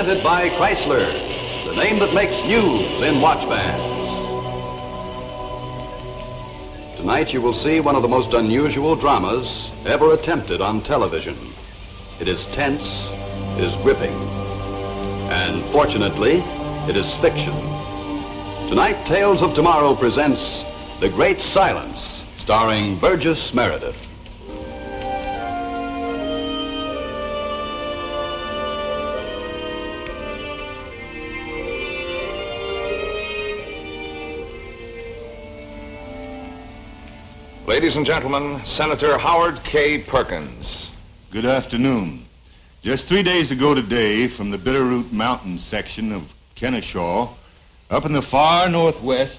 Presented by Kreisler, the name that makes news in watch bands. Tonight you will see one of the most unusual dramas ever attempted on television. It is tense, it is gripping, and fortunately, it is fiction. Tonight, Tales of Tomorrow presents The Great Silence, starring Burgess Meredith. Ladies and gentlemen, Senator Howard K. Perkins. Good afternoon. Just three days ago today, from the Bitterroot Mountain section of Kennesaw, up in the far northwest,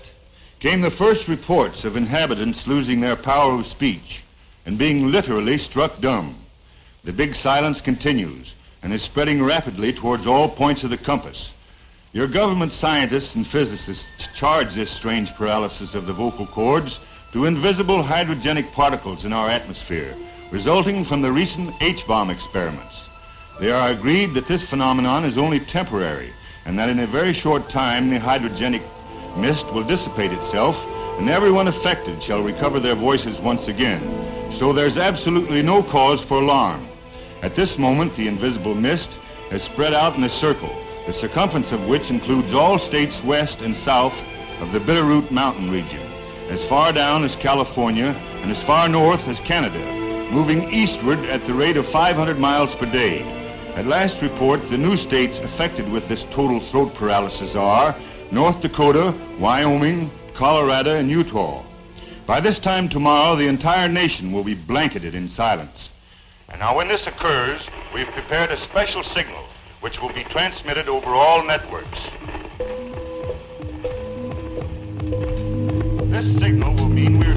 came the first reports of inhabitants losing their power of speech and being literally struck dumb. The big silence continues and is spreading rapidly towards all points of the compass. Your government scientists and physicists charge this strange paralysis of the vocal cords to invisible hydrogenic particles in our atmosphere, resulting from the recent H-bomb experiments. They are agreed that this phenomenon is only temporary and that in a very short time the hydrogenic mist will dissipate itself and everyone affected shall recover their voices once again. So there's absolutely no cause for alarm. At this moment, the invisible mist has spread out in a circle, the circumference of which includes all states west and south of the Bitterroot Mountain region, as far down as California and as far north as Canada, moving eastward at the rate of 500 miles per day. At last report, the new states affected with this total throat paralysis are North Dakota, Wyoming, Colorado, and Utah. By this time tomorrow, the entire nation will be blanketed in silence. And now, when this occurs, we've prepared a special signal which will be transmitted over all networks. This signal will mean we're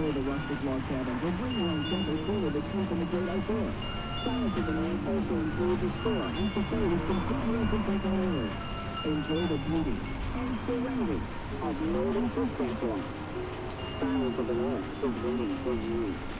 Enjoy the rustic log cabins or bring your own campers forward to sneak in the great outdoors. Science of the North also includes a store and facilities completely open to owners. Enjoy the beauty and serenity of northern Saskatchewan. Science of the North is waiting for you.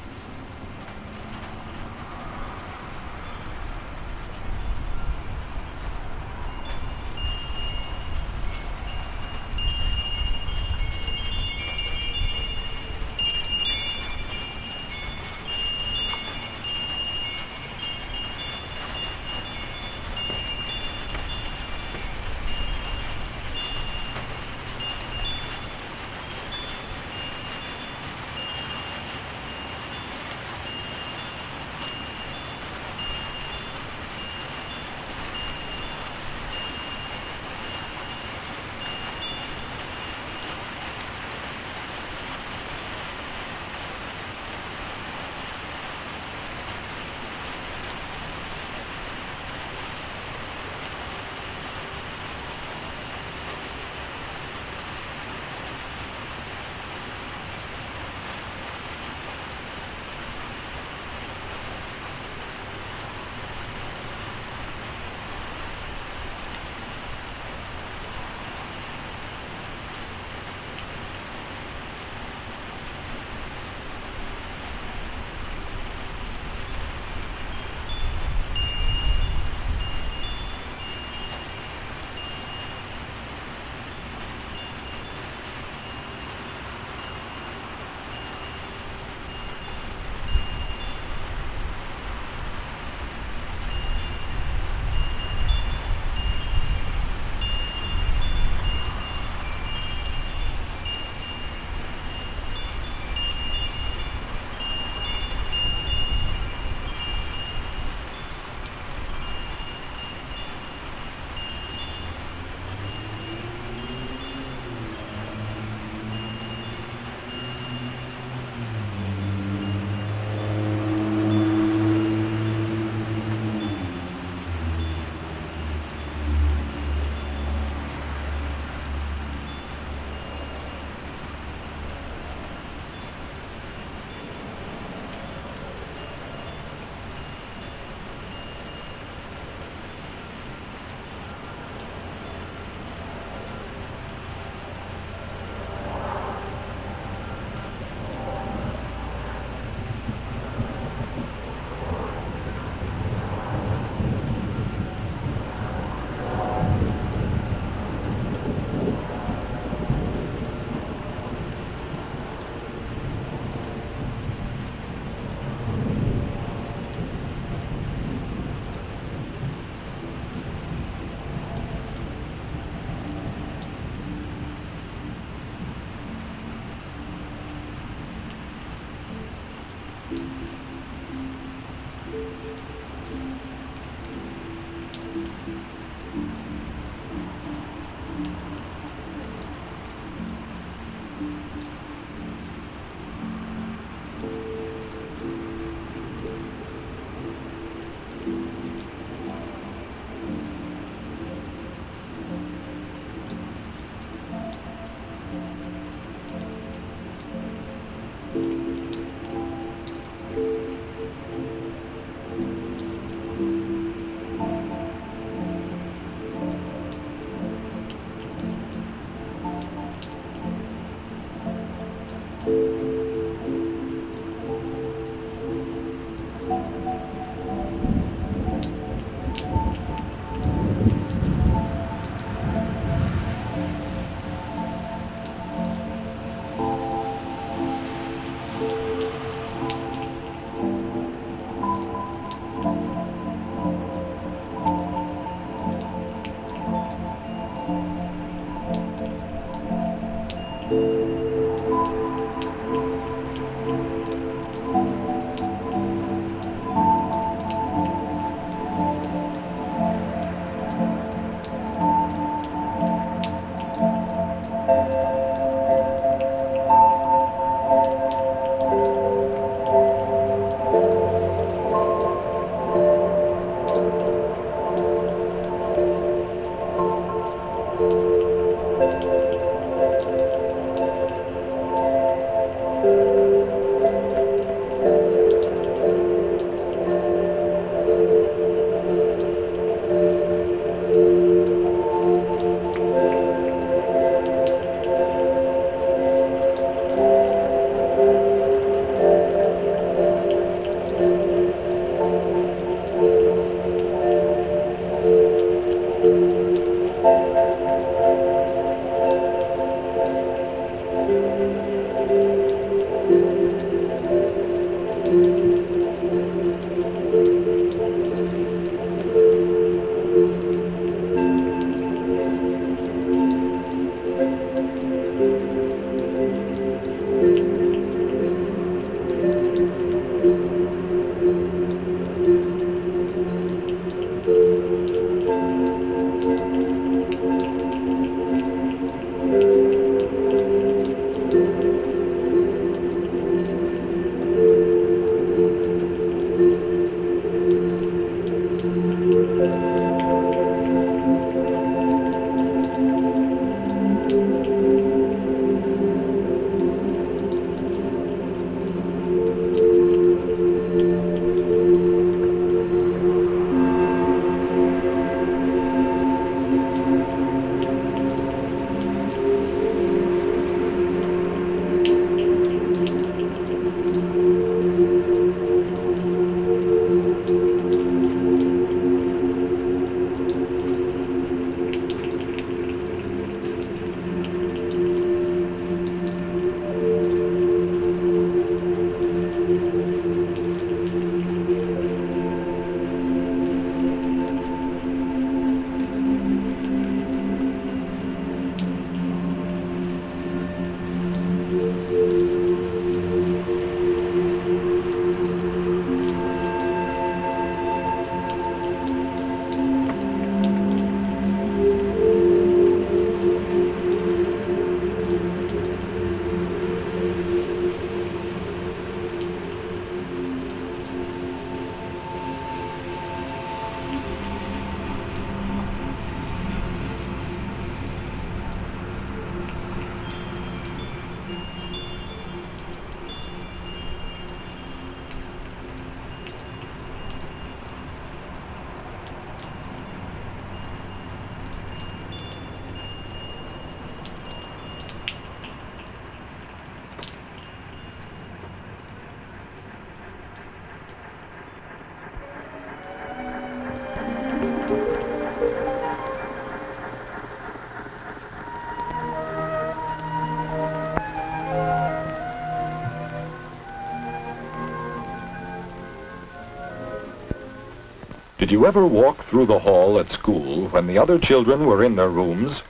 Did you ever walk through the hall at school when the other children were in their rooms?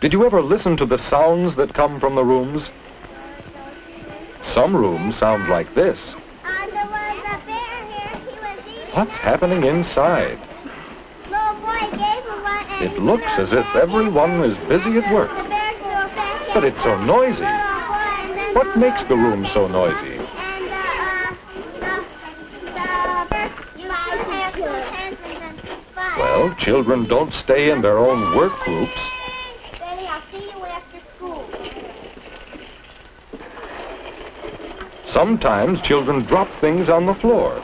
Did you ever listen to the sounds that come from the rooms? Some rooms sound like this. There was a bear here. He was eating. What's happening inside? Boy gave him one. and It looks as if everyone is busy at work. The bear threw it back But it's so noisy. Little boy, and then What makes the room so noisy? Children don't stay in their own work groups. Daddy, I'll see you after school. Sometimes children drop things on the floor.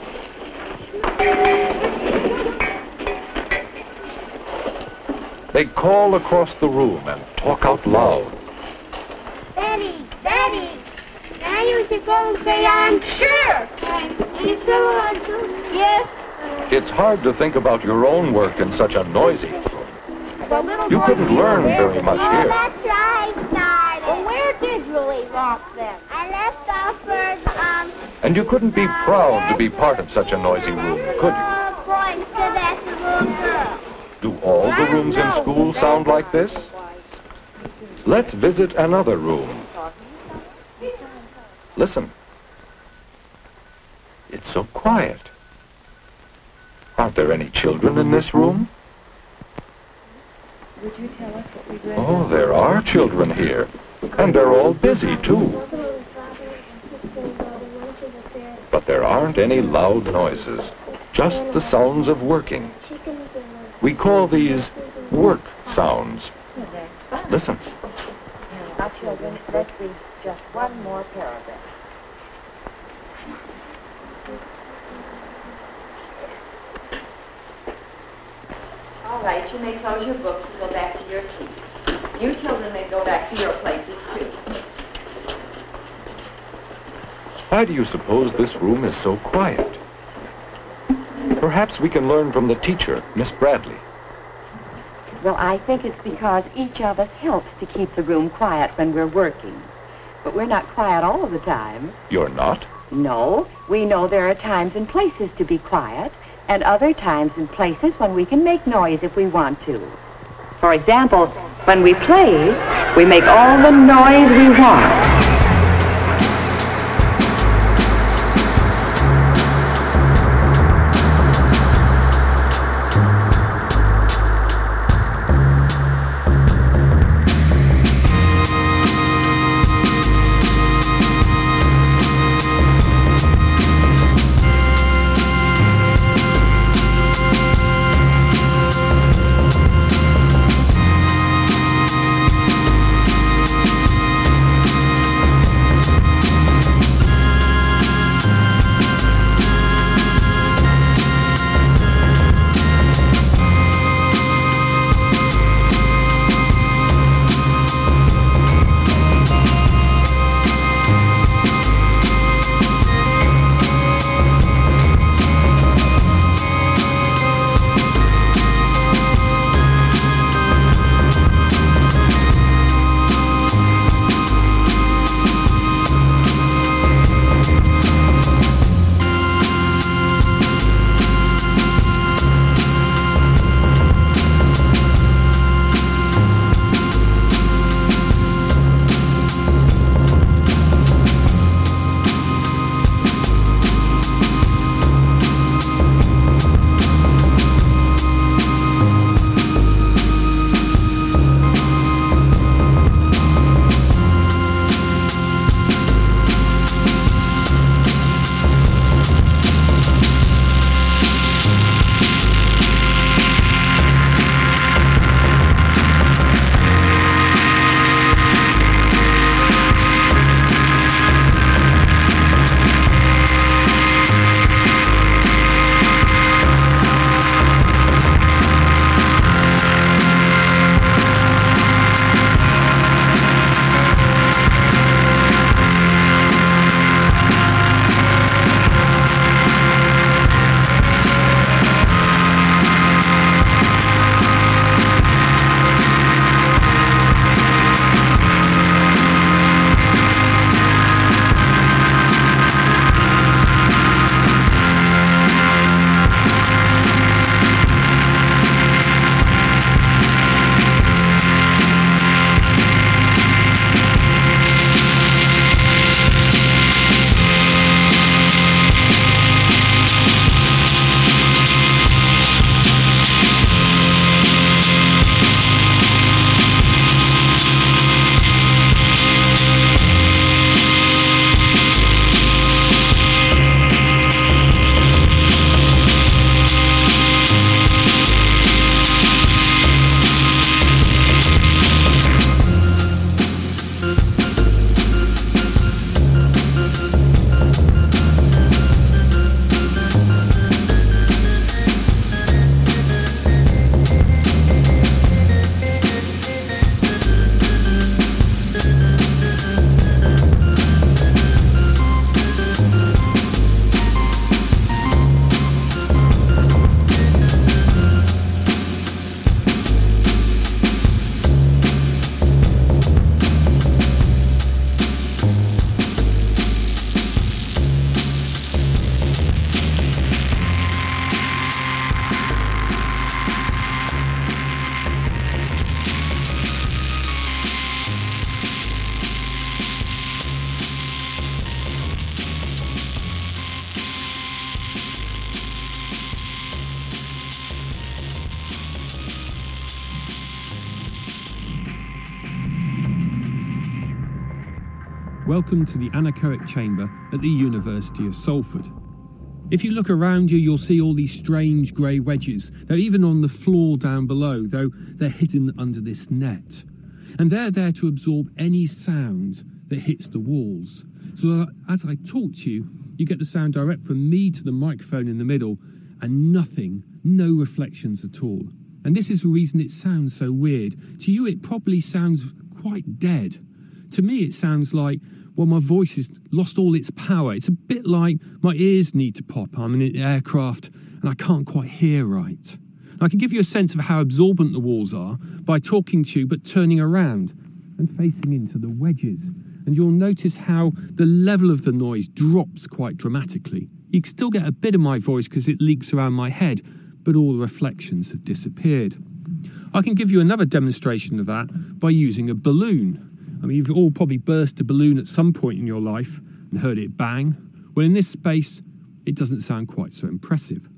They call across the room and talk out loud. Daddy, Daddy, can I use your golden crayon? Sure. And you still want to? Yes. It's hard to think about your own work in such a noisy room. You couldn't learn very much oh, here. that's right, darling. Well, where did you leave off then? I left off for, um... And you couldn't be proud to be part of such a noisy room, could you? Boy, instead that's the little. Do all the rooms in school sound like this? Let's visit another room. Listen. It's so quiet. Aren't there any children in this room? Would you tell us what we read? Oh, there are children here. And they're all busy, too. But there aren't any loud noises. Just the sounds of working. We call these work sounds. Listen. Now, children, let's read just one more paragraph. All right, you may close your books and go back to your seats. You children may go back to your places, too. Why do you suppose this room is so quiet? Perhaps we can learn from the teacher, Miss Bradley. Well, I think it's because each of us helps to keep the room quiet when we're working. But we're not quiet all of the time. You're not? No, we know there are times and places to be quiet, and other times and places when we can make noise if we want to. For example, when we play, we make all the noise we want. Welcome to the anechoic chamber at the University of Salford. If you look around you, you'll see all these strange grey wedges. They're even on the floor down below, though they're hidden under this net. And they're there to absorb any sound that hits the walls. So as I talk to you, you get the sound direct from me to the microphone in the middle, and nothing, no reflections at all. And this is the reason it sounds so weird. To you, it probably sounds quite dead. To me, it sounds like, well, my voice has lost all its power. It's a bit like my ears need to pop. I'm in an aircraft and I can't quite hear right. And I can give you a sense of how absorbent the walls are by talking to you but turning around and facing into the wedges. And you'll notice how the level of the noise drops quite dramatically. You can still get a bit of my voice because it leaks around my head, but all the reflections have disappeared. I can give you another demonstration of that by using a balloon. I mean, you've all probably burst a balloon at some point in your life and heard it bang. Well, in this space, it doesn't sound quite so impressive.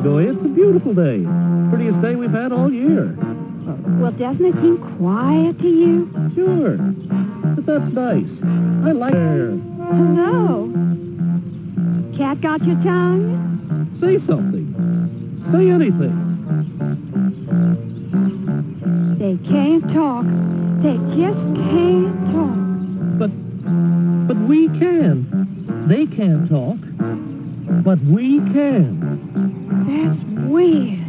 Magnolia. It's a beautiful day. Prettiest day we've had all year. Well, doesn't it seem quiet to you? Sure. But that's nice. I like there. No. cat got your tongue? Say something. Say anything. They can't talk. They just can't talk. But, but we can. They can't talk. But we can. That's weird.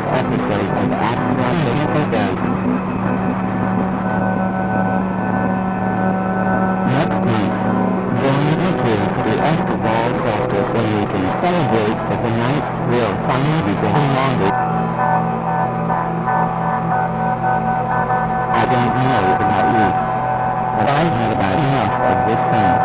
Next week, join me to the Escobar Solstice where you can celebrate that the night will finally be going longer. I don't know about you, but I had about enough of this thing.